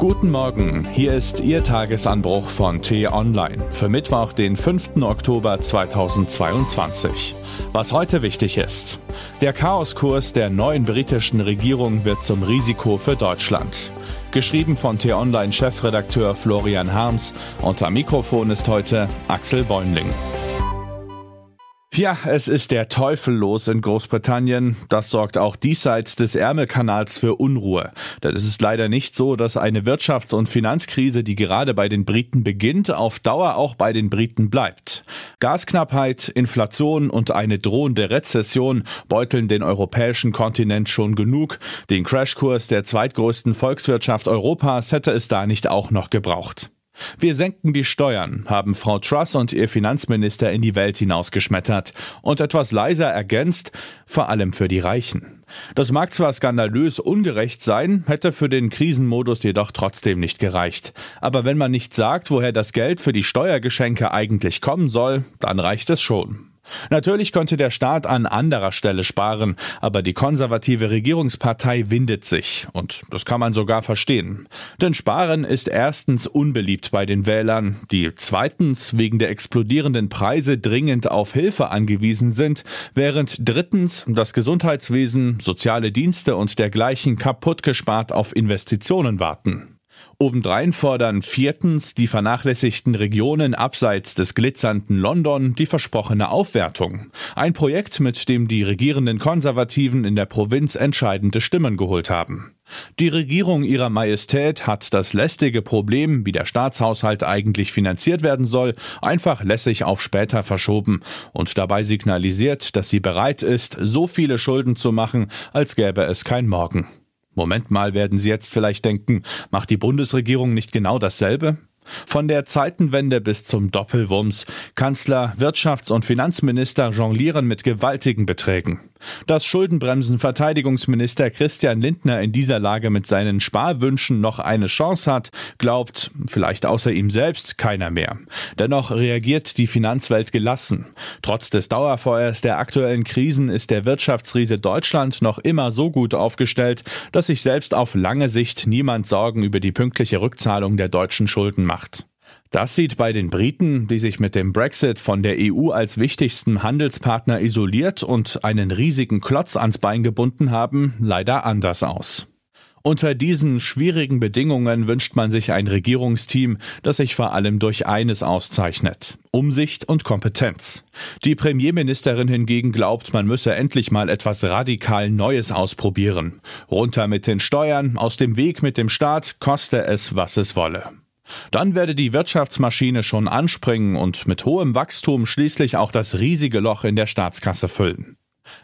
Guten Morgen, hier ist Ihr Tagesanbruch von T-Online für Mittwoch, den 5. Oktober 2022. Was heute wichtig ist. Der Chaoskurs der neuen britischen Regierung wird zum Risiko für Deutschland. Geschrieben von T-Online-Chefredakteur Florian Harms. Unter Mikrofon ist heute Axel Bäumling. Ja, es ist der Teufel los in Großbritannien. Das sorgt auch diesseits des Ärmelkanals für Unruhe. Denn es ist leider nicht so, dass eine Wirtschafts- und Finanzkrise, die gerade bei den Briten beginnt, auf Dauer auch bei den Briten bleibt. Gasknappheit, Inflation und eine drohende Rezession beuteln den europäischen Kontinent schon genug. Den Crashkurs der zweitgrößten Volkswirtschaft Europas hätte es da nicht auch noch gebraucht. Wir senken die Steuern, haben Frau Truss und ihr Finanzminister in die Welt hinausgeschmettert und etwas leiser ergänzt, vor allem für die Reichen. Das mag zwar skandalös ungerecht sein, hätte für den Krisenmodus jedoch trotzdem nicht gereicht. Aber wenn man nicht sagt, woher das Geld für die Steuergeschenke eigentlich kommen soll, dann reicht es schon. Natürlich könnte der Staat an anderer Stelle sparen, aber die konservative Regierungspartei windet sich. Und das kann man sogar verstehen. Denn Sparen ist erstens unbeliebt bei den Wählern, die zweitens wegen der explodierenden Preise dringend auf Hilfe angewiesen sind, während drittens das Gesundheitswesen, soziale Dienste und dergleichen kaputt gespart auf Investitionen warten. Obendrein fordern viertens die vernachlässigten Regionen abseits des glitzernden London die versprochene Aufwertung. Ein Projekt, mit dem die regierenden Konservativen in der Provinz entscheidende Stimmen geholt haben. Die Regierung ihrer Majestät hat das lästige Problem, wie der Staatshaushalt eigentlich finanziert werden soll, einfach lässig auf später verschoben und dabei signalisiert, dass sie bereit ist, so viele Schulden zu machen, als gäbe es kein Morgen. Moment mal, werden Sie jetzt vielleicht denken, macht die Bundesregierung nicht genau dasselbe? Von der Zeitenwende bis zum Doppelwumms. Kanzler, Wirtschafts- und Finanzminister jonglieren mit gewaltigen Beträgen. Dass Schuldenbremsen-Verteidigungsminister Christian Lindner in dieser Lage mit seinen Sparwünschen noch eine Chance hat, glaubt, vielleicht außer ihm selbst, keiner mehr. Dennoch reagiert die Finanzwelt gelassen. Trotz des Dauerfeuers der aktuellen Krisen ist der Wirtschaftsriese Deutschland noch immer so gut aufgestellt, dass sich selbst auf lange Sicht niemand Sorgen über die pünktliche Rückzahlung der deutschen Schulden macht. Das sieht bei den Briten, die sich mit dem Brexit von der EU als wichtigsten Handelspartner isoliert und einen riesigen Klotz ans Bein gebunden haben, leider anders aus. Unter diesen schwierigen Bedingungen wünscht man sich ein Regierungsteam, das sich vor allem durch eines auszeichnet. Umsicht und Kompetenz. Die Premierministerin hingegen glaubt, man müsse endlich mal etwas radikal Neues ausprobieren. Runter mit den Steuern, aus dem Weg mit dem Staat, koste es, was es wolle. Dann werde die Wirtschaftsmaschine schon anspringen und mit hohem Wachstum schließlich auch das riesige Loch in der Staatskasse füllen.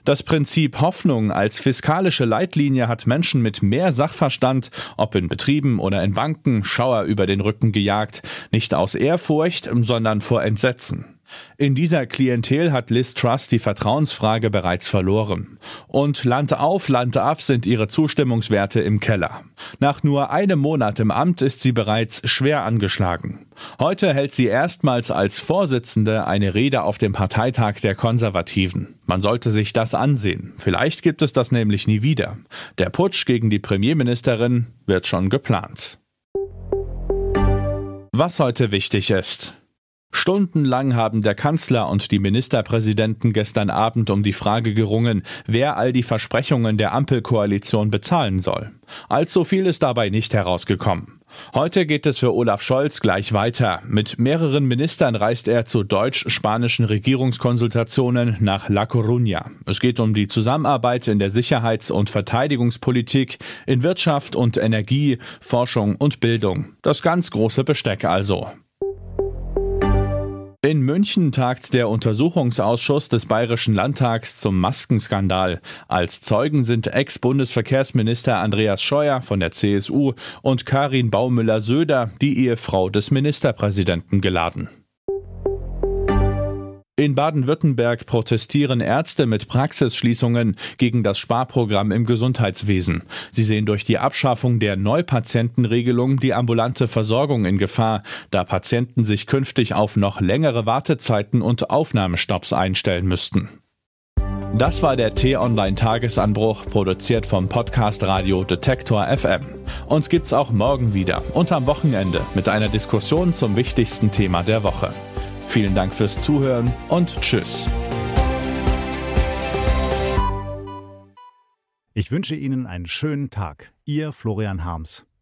Das Prinzip Hoffnung als fiskalische Leitlinie hat Menschen mit mehr Sachverstand, ob in Betrieben oder in Banken, Schauer über den Rücken gejagt, nicht aus Ehrfurcht, sondern vor Entsetzen. In dieser Klientel hat Liz Truss die Vertrauensfrage bereits verloren. Und Land auf, Land ab sind ihre Zustimmungswerte im Keller. Nach nur einem Monat im Amt ist sie bereits schwer angeschlagen. Heute hält sie erstmals als Vorsitzende eine Rede auf dem Parteitag der Konservativen. Man sollte sich das ansehen. Vielleicht gibt es das nämlich nie wieder. Der Putsch gegen die Premierministerin wird schon geplant. Was heute wichtig ist. Stundenlang haben der Kanzler und die Ministerpräsidenten gestern Abend um die Frage gerungen, wer all die Versprechungen der Ampelkoalition bezahlen soll. Allzu viel ist dabei nicht herausgekommen. Heute geht es für Olaf Scholz gleich weiter. Mit mehreren Ministern reist er zu deutsch-spanischen Regierungskonsultationen nach La Coruña. Es geht um die Zusammenarbeit in der Sicherheits- und Verteidigungspolitik, in Wirtschaft und Energie, Forschung und Bildung. Das ganz große Besteck also. In München tagt der Untersuchungsausschuss des Bayerischen Landtags zum Maskenskandal. Als Zeugen sind Ex-Bundesverkehrsminister Andreas Scheuer von der CSU und Karin Baumüller-Söder, die Ehefrau des Ministerpräsidenten, geladen. In Baden-Württemberg protestieren Ärzte mit Praxisschließungen gegen das Sparprogramm im Gesundheitswesen. Sie sehen durch die Abschaffung der Neupatientenregelung die ambulante Versorgung in Gefahr, da Patienten sich künftig auf noch längere Wartezeiten und Aufnahmestopps einstellen müssten. Das war der T-Online-Tagesanbruch, produziert vom Podcast Radio Detektor FM. Uns gibt's auch morgen wieder und am Wochenende mit einer Diskussion zum wichtigsten Thema der Woche. Vielen Dank fürs Zuhören und Tschüss. Ich wünsche Ihnen einen schönen Tag. Ihr Florian Harms.